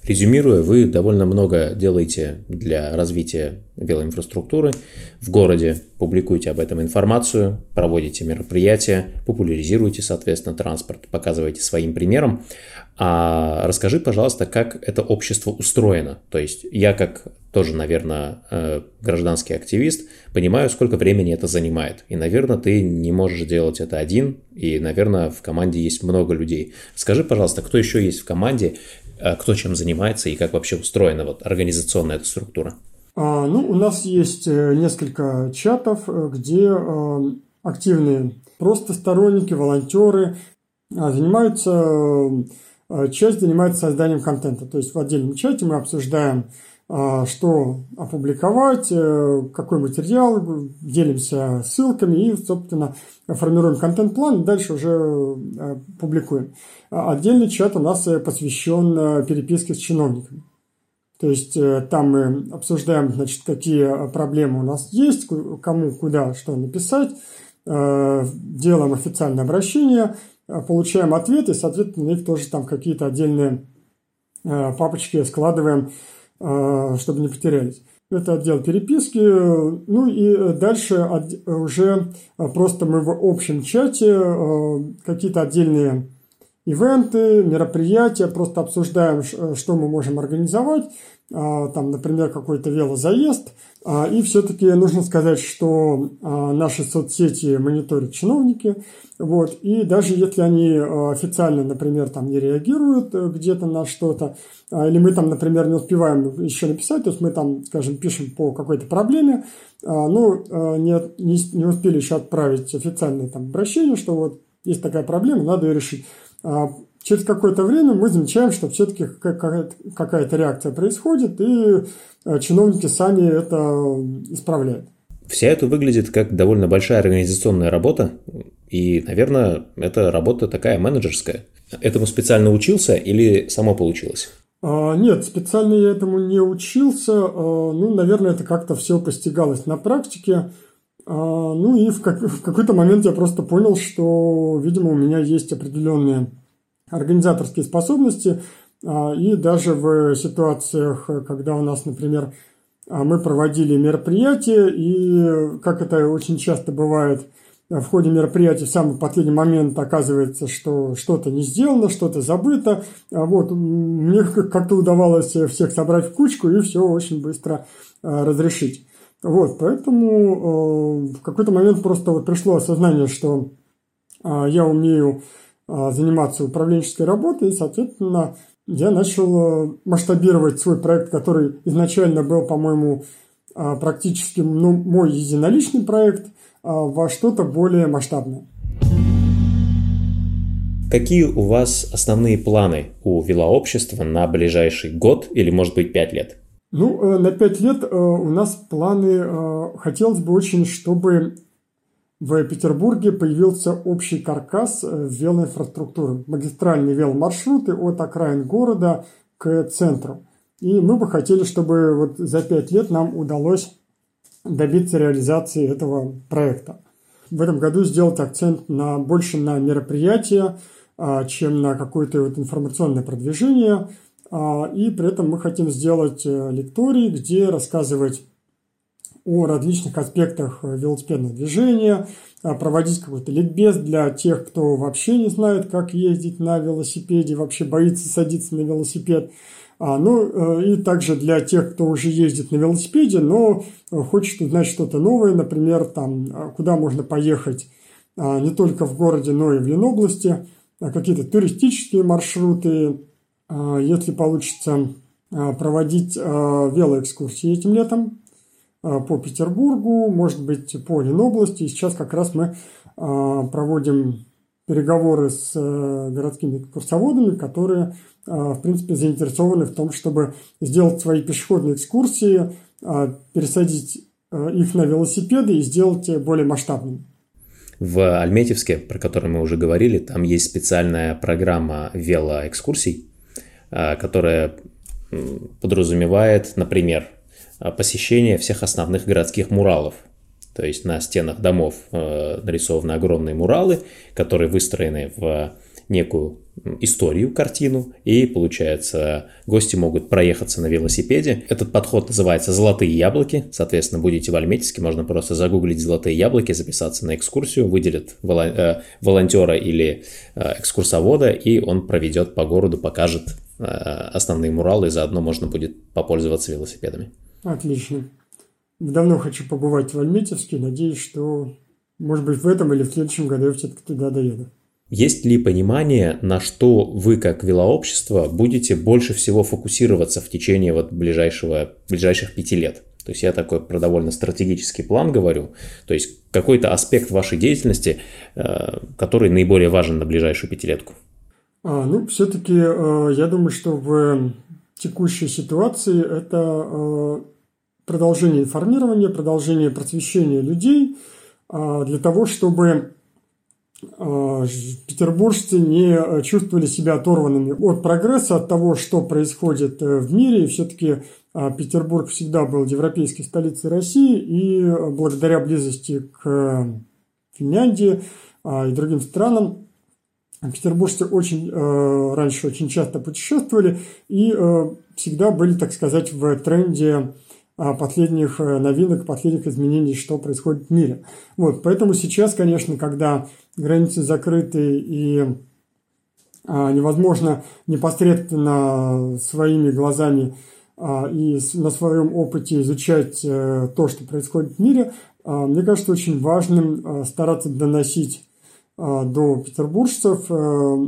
Резюмируя, вы довольно много делаете для развития велоинфраструктуры в городе, публикуете об этом информацию, проводите мероприятия, популяризируете, соответственно, транспорт, показываете своим примером. А расскажи, пожалуйста, как это общество устроено. То есть я как тоже, наверное, э, гражданский активист, понимаю, сколько времени это занимает. И, наверное, ты не можешь делать это один, и, наверное, в команде есть много людей. Скажи, пожалуйста, кто еще есть в команде, кто чем занимается и как вообще устроена вот организационная эта структура? А, ну, у нас есть э, несколько чатов, где активные просто сторонники, волонтеры а, занимаются Э, часть занимается созданием контента. То есть в отдельном чате мы обсуждаем, э, что опубликовать, э, какой материал, делимся ссылками и, собственно, формируем контент-план, и дальше уже публикуем. Отдельный чат у нас посвящен переписке с чиновниками. То есть там мы обсуждаем, значит, какие проблемы у нас есть, кому, куда, что написать, делаем официальное обращение – Э, получаем ответы, соответственно, на них тоже там какие-то отдельные э, папочки складываем, э, чтобы не потерялись. Это отдел переписки. Ну и дальше уже просто мы в общем чате какие-то отдельные ивенты, мероприятия, просто обсуждаем, что мы можем организовать. Там, например, какой-то велозаезд – а, и все-таки нужно сказать, что а, наши соцсети мониторят чиновники, вот, и даже если они а, официально, например, там не реагируют э, где-то на что-то, или мы там, например, не успеваем еще написать, то есть мы там, скажем, пишем по какой-то проблеме, но не, не, не успели еще отправить официальное там обращение, что вот есть такая проблема, надо ее решить через какое-то время мы замечаем, что все-таки какая-то реакция происходит, и э, чиновники сами это исправляют. Вся это выглядит как довольно большая организационная работа, и, наверное, это работа такая менеджерская. Этому специально учился или само получилось? А, нет, специально я этому не учился. А, ну, наверное, это как-то все постигалось на практике. А, ну и в, как, в какой-то момент я просто понял, что, видимо, у меня есть определенные организаторские способности, а, и даже в ситуациях, когда у нас, например, а, мы проводили мероприятия, и, как это очень часто бывает, в ходе мероприятия в самый последний момент оказывается, что что-то не сделано, что-то забыто. Вот, мне как-то удавалось всех собрать в кучку и все очень быстро разрешить. Вот, поэтому в какой-то момент просто вот пришло осознание, что я умею заниматься управленческой работой, и, соответственно, я начал масштабировать свой проект, который изначально был, по-моему, практически ну, мой единоличный проект – а, во что-то более масштабное. Какие у вас основные планы у велообщества на ближайший год или, может быть, пять лет? Ну, э, на пять лет э, у нас планы... Э, хотелось бы очень, чтобы в Петербурге появился общий каркас велоинфраструктуры, магистральные веломаршруты от окраин города к центру. И мы бы хотели, чтобы вот за пять лет нам удалось добиться реализации этого проекта. В этом году сделать акцент на, больше на мероприятия, а, чем на какое-то вот информационное продвижение. А, и при этом мы хотим сделать э, лектории, где рассказывать о различных аспектах велосипедного движения, а, проводить какой-то ликбез для тех, кто вообще не знает, как ездить на велосипеде, вообще боится садиться на велосипед. А, ну э, и также для тех, кто уже ездит на велосипеде, но э, хочет узнать что-то новое, например, там, а, куда можно поехать а, не только в городе, но и в Ленобласти, какие-то туристические маршруты, если получится проводить велоэкскурсии этим летом по Петербургу, может быть, по Ленобласти. И сейчас как раз мы проводим переговоры с э, городскими курсоводами, которые в принципе, заинтересованы в том, чтобы сделать свои пешеходные экскурсии, пересадить их на велосипеды и сделать более масштабными. В Альметьевске, про который мы уже говорили, там есть специальная программа велоэкскурсий, которая подразумевает, например, посещение всех основных городских муралов. То есть на стенах домов нарисованы огромные муралы, которые выстроены в некую историю, картину, и, получается, гости могут проехаться на велосипеде. Этот подход называется «Золотые яблоки». Соответственно, будете в Альметьевске, можно просто загуглить «Золотые яблоки», записаться на экскурсию, выделят э, волонтера или э, экскурсовода, и он проведет по городу, покажет э, основные муралы, и заодно можно будет попользоваться велосипедами. Отлично. Давно хочу побывать в Альметьевске, надеюсь, что, может быть, в этом или в следующем году я все-таки туда доеду. Есть ли понимание, на что вы как велообщество будете больше всего фокусироваться в течение вот ближайшего, ближайших пяти лет? То есть я такой про довольно стратегический план говорю. То есть какой-то аспект вашей деятельности, э, который наиболее важен на ближайшую пятилетку. А, ну, все-таки э, я думаю, что в текущей ситуации это э, продолжение информирования, продолжение просвещения людей для того, чтобы а, петербуржцы не э, чувствовали себя оторванными от прогресса, от того, что происходит э, в мире. Все-таки а, Петербург всегда был европейской столицей России, и э, благодаря близости к Финляндии а, и другим странам петербуржцы очень раньше очень часто путешествовали и всегда были, так сказать, в тренде последних новинок, последних изменений, что происходит в мире. Вот, поэтому сейчас, конечно, когда границы закрыты и а, невозможно непосредственно своими глазами а, и на своем опыте изучать а, то, что происходит в мире, а, мне кажется очень важным а, стараться доносить а, до петербуржцев а,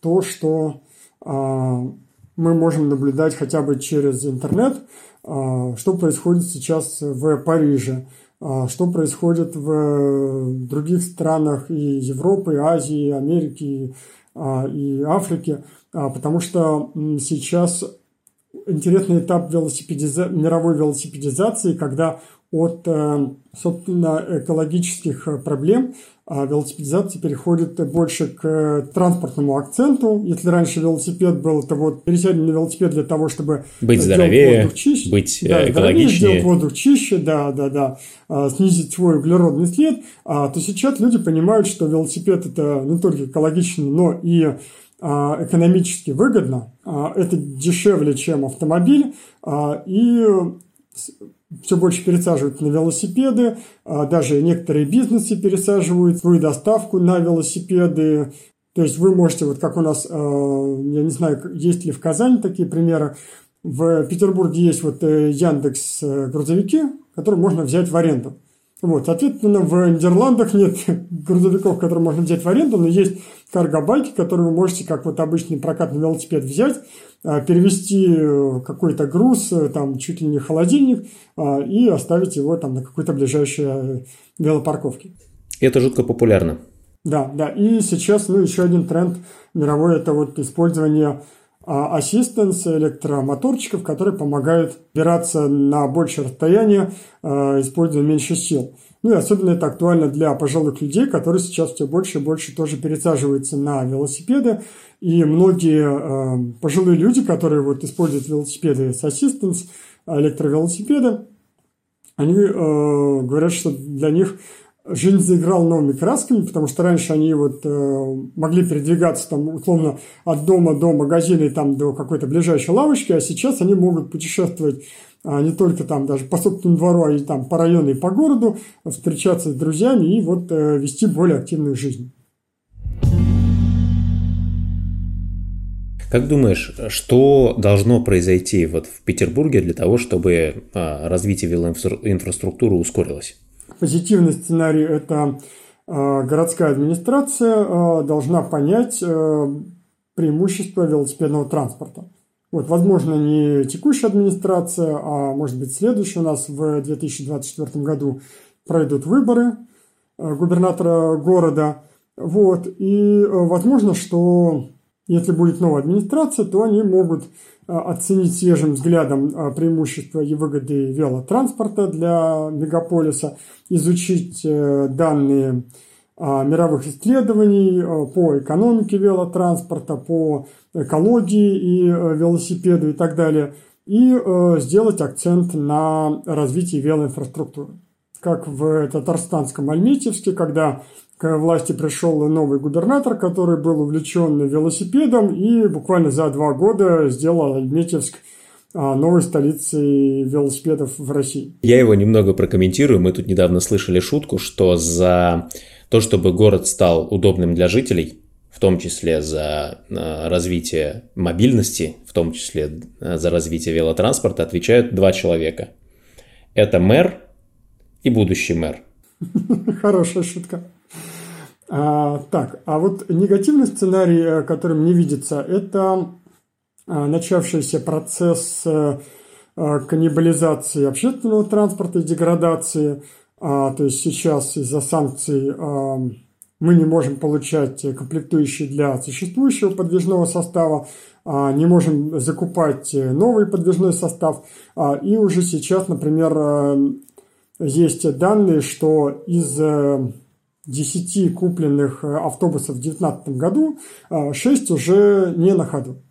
то, что а, мы можем наблюдать хотя бы через интернет, а, что происходит сейчас в Париже, а, что происходит в других странах и Европы, и Азии, и Америки, а, и Африки, потому что сейчас интересный этап велосипедиза... мировой велосипедизации, когда от, э, собственно, экологических проблем а велосипедизация переходит больше к транспортному акценту. Если раньше велосипед был, это вот пересядем на велосипед для того, чтобы быть здоровее, воздух чище, быть да, э, экологичнее, сделать воздух чище, да, да, да, а, снизить свой углеродный след, а, то сейчас люди понимают, что велосипед это не только экологично, но и экономически выгодно, это дешевле, чем автомобиль, и все больше пересаживают на велосипеды, даже некоторые бизнесы пересаживают свою доставку на велосипеды. То есть вы можете, вот как у нас, я не знаю, есть ли в Казани такие примеры, в Петербурге есть вот Яндекс грузовики, которые можно взять в аренду. Вот, соответственно, в Нидерландах нет грузовиков, которые можно взять в аренду, но есть карго-байки, которые вы можете, как вот обычный прокатный велосипед, взять, а, перевести э, какой-то груз, э, там, чуть ли не холодильник, и оставить его там на какой-то ближайшей э, велопарковке. Это жутко популярно. Да, да. И сейчас, ну, еще один тренд мировой – это вот использование а, ассистенс электромоторчиков, которые помогают опираться на большее расстояние, используя меньше сил. Ну и особенно это актуально для пожилых людей, которые сейчас все больше и больше тоже пересаживаются на велосипеды. И многие э, пожилые люди, которые вот используют велосипеды с ассистенс, электровелосипеды, они э, говорят, что для них жизнь заиграла новыми красками, потому что раньше они вот э, могли передвигаться там условно от дома до магазина и там до какой-то ближайшей лавочки, а сейчас они могут путешествовать не только там даже по собственному двору, а и там по району и по городу, встречаться с друзьями и вот э, вести более активную жизнь. Как думаешь, что должно произойти вот в Петербурге для того, чтобы а, развитие велоинфраструктуры ускорилось? Позитивный сценарий – это а, городская администрация а, должна понять а, преимущества велосипедного транспорта. Вот, возможно, не текущая администрация, а может быть следующая. У нас в 2024 году пройдут выборы губернатора города. Вот, и возможно, что если будет новая администрация, то они могут а, оценить свежим взглядом преимущества и выгоды велотранспорта для мегаполиса, изучить э, данные а, мировых исследований по экономике велотранспорта, по экологии и э, велосипеду и так далее, и э, сделать акцент на развитии велоинфраструктуры. Как в Татарстанском Альметьевске, когда к власти пришел новый губернатор, который был увлечен велосипедом и буквально за два года сделал Альметьевск а, новой столицей велосипедов в России. Я его немного прокомментирую. Мы тут недавно слышали шутку, что за то, чтобы город стал удобным для жителей, в том числе за а, развитие мобильности, в том числе а, за развитие велотранспорта, отвечают два человека. Это мэр и будущий мэр. Хорошая шутка. А, так, а вот негативный сценарий, э, который мне видится, это а, начавшийся процесс каннибализации общественного транспорта и деградации. А, то есть сейчас из-за санкций мы не можем получать комплектующие для существующего подвижного состава, а, не можем закупать новый подвижной состав. А, и уже сейчас, например, есть данные, что из 10 купленных э, автобусов в 2019 году 6 э, уже не на ходу.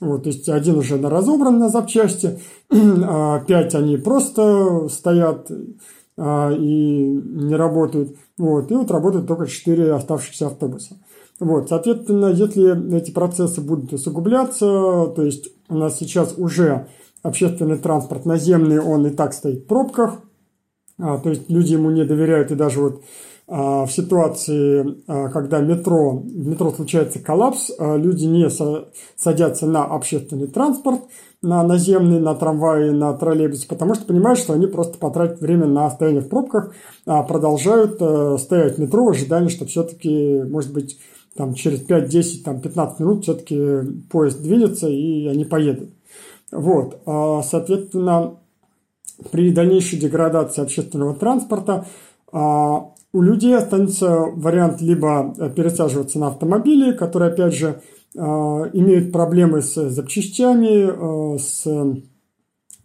Вот, то есть один уже разобран на запчасти, 5 а они просто стоят а, и не работают. Вот, и вот работают только 4 оставшихся автобуса. Вот, соответственно, если эти процессы будут усугубляться, то есть у нас сейчас уже общественный транспорт наземный, он и так стоит в пробках, а, то есть люди ему не доверяют, и даже вот а, в ситуации, а, когда метро, в метро случается коллапс, а, люди не садятся на общественный транспорт, на наземный, на трамваи, на троллейбус, потому что понимают, что они просто потратят время на стояние в пробках, а продолжают стоять в метро в ожидании, что все-таки, может быть, там, через 5, 10, там, 15 минут все-таки поезд двинется и они поедут. Вот, соответственно, при дальнейшей деградации общественного транспорта у людей останется вариант либо э, пересаживаться на автомобили, которые, опять же, э, имеют проблемы с запчастями, э, с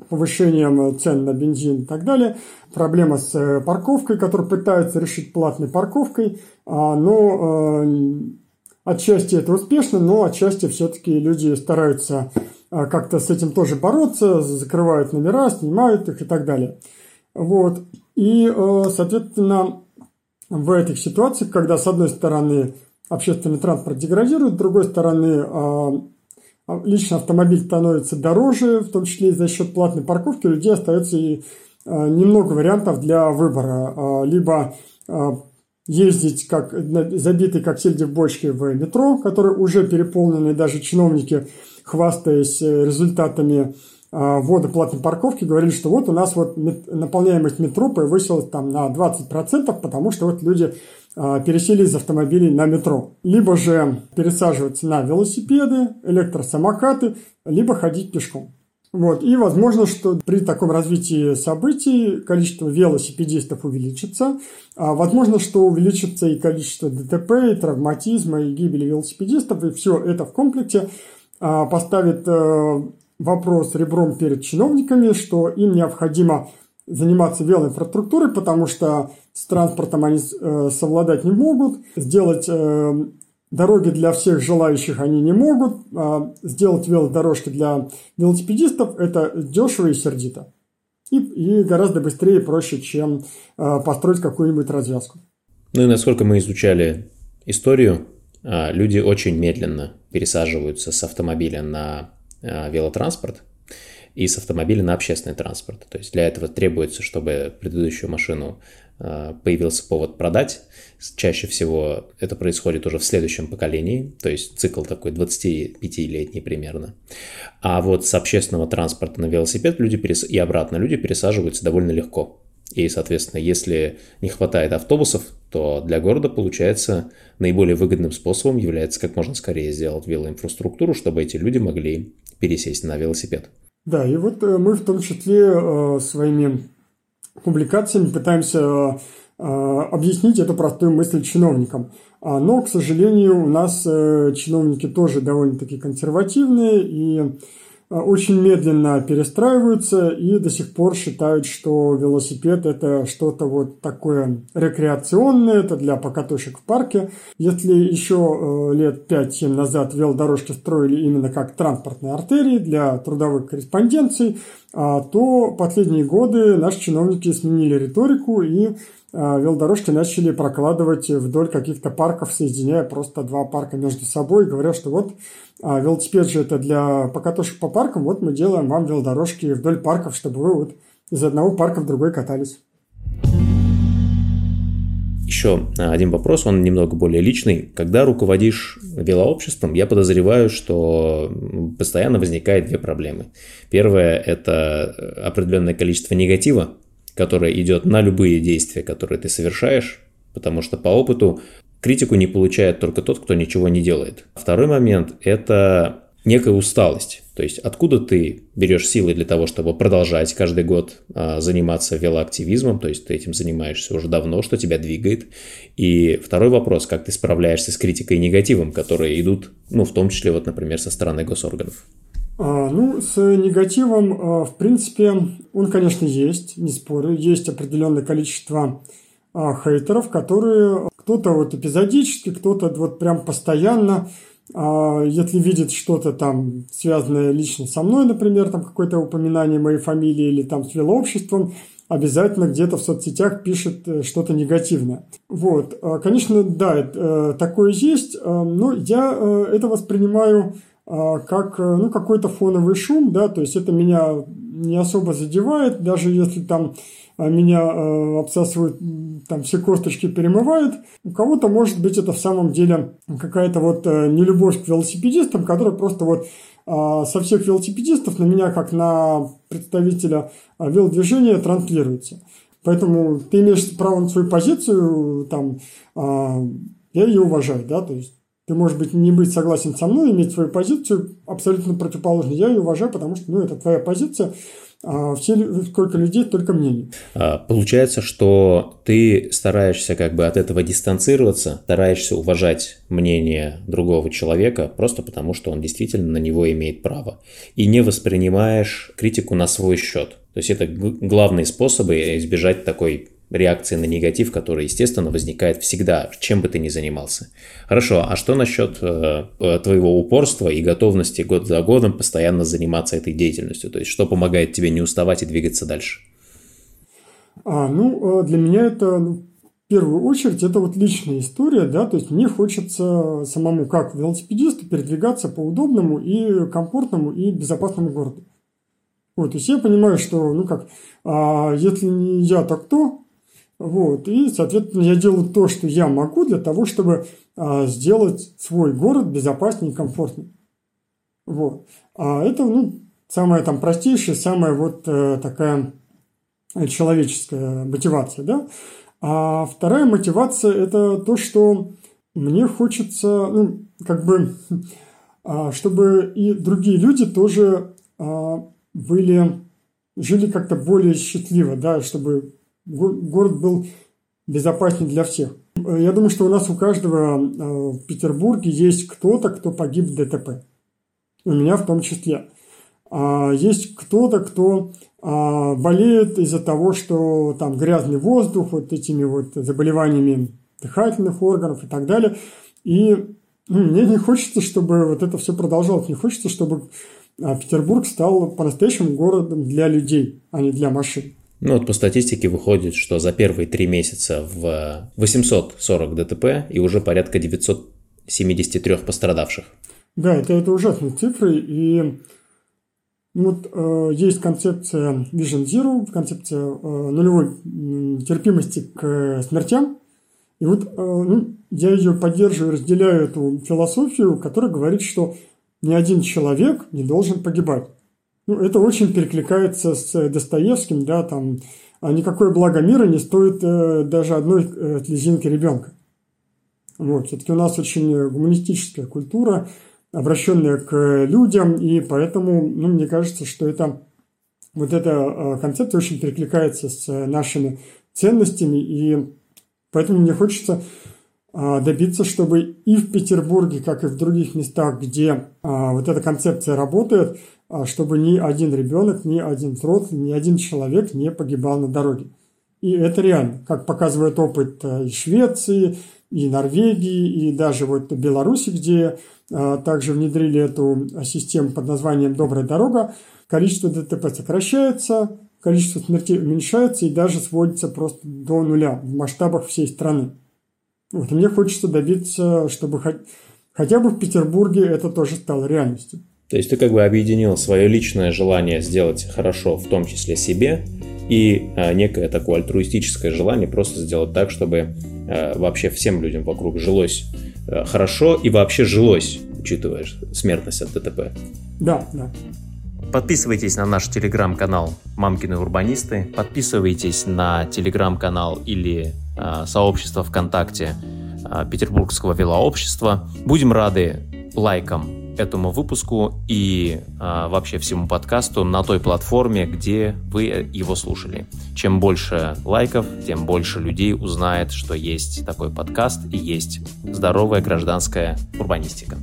повышением цен на бензин и так далее, проблема с парковкой, которую пытаются решить платной парковкой, а, но отчасти это успешно, но отчасти все-таки люди стараются как-то с этим тоже бороться, закрывают номера, снимают их и так далее. Вот. И, соответственно, в этих ситуациях, когда с одной стороны общественный транспорт деградирует, с другой стороны а, а, личный автомобиль становится дороже, в том числе и за счет платной парковки, у людей остается и немного вариантов для выбора. Либо ездить как забитый как сельди в бочке в метро, который уже переполнены, даже чиновники, хвастаясь результатами ввода платной парковки, говорили, что вот у нас вот наполняемость метро повысилась там на 20%, потому что вот люди а, пересели из автомобилей на метро. Либо же пересаживаться на велосипеды, электросамокаты, либо ходить пешком. Вот. И возможно, что при таком развитии событий количество велосипедистов увеличится. А возможно, что увеличится и количество ДТП, и травматизма, и гибели велосипедистов. И все это в комплекте а, поставит э, вопрос ребром перед чиновниками, что им необходимо заниматься велоинфраструктурой, потому что с транспортом они э, совладать не могут, сделать э, дороги для всех желающих они не могут, а сделать велодорожки для велосипедистов – это дешево и сердито. И, и гораздо быстрее и проще, чем э, построить какую-нибудь развязку. Ну и насколько мы изучали историю, люди очень медленно пересаживаются с автомобиля на велотранспорт – и с автомобиля на общественный транспорт. То есть для этого требуется, чтобы предыдущую машину э, появился повод продать. Чаще всего это происходит уже в следующем поколении, то есть цикл такой 25-летний примерно. А вот с общественного транспорта на велосипед люди перес... и обратно люди пересаживаются довольно легко. И, соответственно, если не хватает автобусов, то для города, получается, наиболее выгодным способом является как можно скорее сделать велоинфраструктуру, чтобы эти люди могли пересесть на велосипед. Да, и вот э, мы в том числе э, своими публикациями пытаемся э, объяснить эту простую мысль чиновникам. А, но, к сожалению, у нас чиновники тоже довольно-таки консервативные, и очень медленно перестраиваются и до сих пор считают, что велосипед это что-то вот такое рекреационное, это для покатушек в парке. Если еще э, лет 5-7 назад велодорожки строили именно как транспортные артерии для трудовых корреспонденций, а, то последние годы наши чиновники сменили риторику и велодорожки начали прокладывать вдоль каких-то парков, соединяя просто два парка между собой, говоря, что вот а, велосипед же это для покатушек по паркам, вот мы делаем вам велодорожки вдоль парков, чтобы вы вот из одного парка в другой катались. Еще один вопрос, он немного более личный. Когда руководишь велообществом, я подозреваю, что постоянно возникает две проблемы. Первое – это определенное количество негатива, которая идет на любые действия, которые ты совершаешь, потому что по опыту критику не получает только тот, кто ничего не делает. Второй момент – это некая усталость. То есть откуда ты берешь силы для того, чтобы продолжать каждый год а, заниматься велоактивизмом, то есть ты этим занимаешься уже давно, что тебя двигает. И второй вопрос, как ты справляешься с критикой и негативом, которые идут, ну, в том числе, вот, например, со стороны госорганов. А, ну, с негативом, а, в принципе, он, конечно, есть, не спорю. Есть определенное количество а, хейтеров, которые кто-то вот эпизодически, кто-то вот прям постоянно, если видит что-то там связанное лично со мной, например, там какое-то упоминание моей фамилии или там с велообществом, обязательно где-то в соцсетях пишет э, что-то негативное. Вот, конечно, да, э, такое есть, но я э, это воспринимаю как э, ну, какой-то фоновый шум, да, то есть это меня не особо задевает, даже если там а, меня э, обсасывают, там все косточки перемывают. У кого-то, может быть, это в самом деле какая-то вот э, нелюбовь к велосипедистам, которая просто вот э, со всех велосипедистов на меня, как на представителя э, велодвижения, транслируется. Поэтому ты имеешь право на свою позицию, там, э, я ее уважаю, да, то есть ты, может быть, не быть согласен со мной, иметь свою позицию абсолютно противоположную. Я ее уважаю, потому что, ну, это твоя позиция, а все, сколько людей, только мнений. А, получается, что ты стараешься как бы от этого дистанцироваться, стараешься уважать мнение другого человека просто потому, что он действительно на него имеет право. И не воспринимаешь критику на свой счет. То есть это главные способы избежать такой реакции на негатив, которая, естественно, возникает всегда, чем бы ты ни занимался. Хорошо, а что насчет э, э, твоего упорства и готовности год за годом постоянно заниматься этой деятельностью? То есть, что помогает тебе не уставать и двигаться дальше? А, ну, э, для меня это ну, в первую очередь это вот личная история, да, то есть мне хочется самому, как велосипедисту, передвигаться по удобному и комфортному и безопасному городу. Вот, то есть я понимаю, что, ну как, а если не я, то кто? Вот, и, соответственно, я делаю то, что я могу для того, чтобы а, сделать свой город безопаснее и комфортнее. Вот. А это, ну, самая там простейшая, самая вот э, такая человеческая мотивация, да. А вторая мотивация – это то, что мне хочется, ну, как бы, а, чтобы и другие люди тоже а, были, жили как-то более счастливо, да, чтобы город был безопаснее для всех. Я думаю, что у нас у каждого а, в Петербурге есть кто-то, кто погиб в ДТП. У меня в том числе. Есть кто-то, кто болеет из-за того, что там грязный воздух, вот этими вот заболеваниями дыхательных органов и так далее. И ну, мне не хочется, чтобы вот это все продолжалось. Не хочется, чтобы а, Петербург стал по-настоящему городом для людей, а не для машин. Ну вот по статистике выходит, что за первые три месяца в 840 ДТП и уже порядка 973 пострадавших. Да, это, это ужасные цифры. И вот э, есть концепция Vision Zero, концепция э, нулевой терпимости к смертям. И вот э, ну, я ее поддерживаю, разделяю эту философию, которая говорит, что ни один человек не должен погибать. Ну, это очень перекликается с Достоевским, да, там, а никакое благо мира не стоит э, даже одной э, слезинки ребенка. Вот, все-таки у нас очень гуманистическая культура, обращенная к людям, и поэтому, ну, мне кажется, что это вот эта э, концепция очень перекликается с нашими ценностями, и Поэтому мне хочется добиться, чтобы и в Петербурге, как и в других местах, где вот эта концепция работает, чтобы ни один ребенок, ни один взрослый, ни один человек не погибал на дороге. И это реально, как показывает опыт и Швеции, и Норвегии, и даже вот Беларуси, где также внедрили эту систему под названием «Добрая дорога», количество ДТП сокращается, количество смертей уменьшается и даже сводится просто до нуля в масштабах всей страны. Вот, мне хочется добиться, чтобы хотя бы в Петербурге это тоже стало реальностью. То есть ты как бы объединил свое личное желание сделать хорошо, в том числе себе, и а, некое такое альтруистическое желание просто сделать так, чтобы а, вообще всем людям вокруг жилось а, хорошо и вообще жилось, учитывая смертность от ДТП. Да, да. Подписывайтесь на наш телеграм-канал «Мамкины урбанисты», подписывайтесь на телеграм-канал или э, сообщество ВКонтакте э, Петербургского велообщества. Будем рады лайкам этому выпуску и э, вообще всему подкасту на той платформе, где вы его слушали. Чем больше лайков, тем больше людей узнает, что есть такой подкаст и есть здоровая гражданская урбанистика.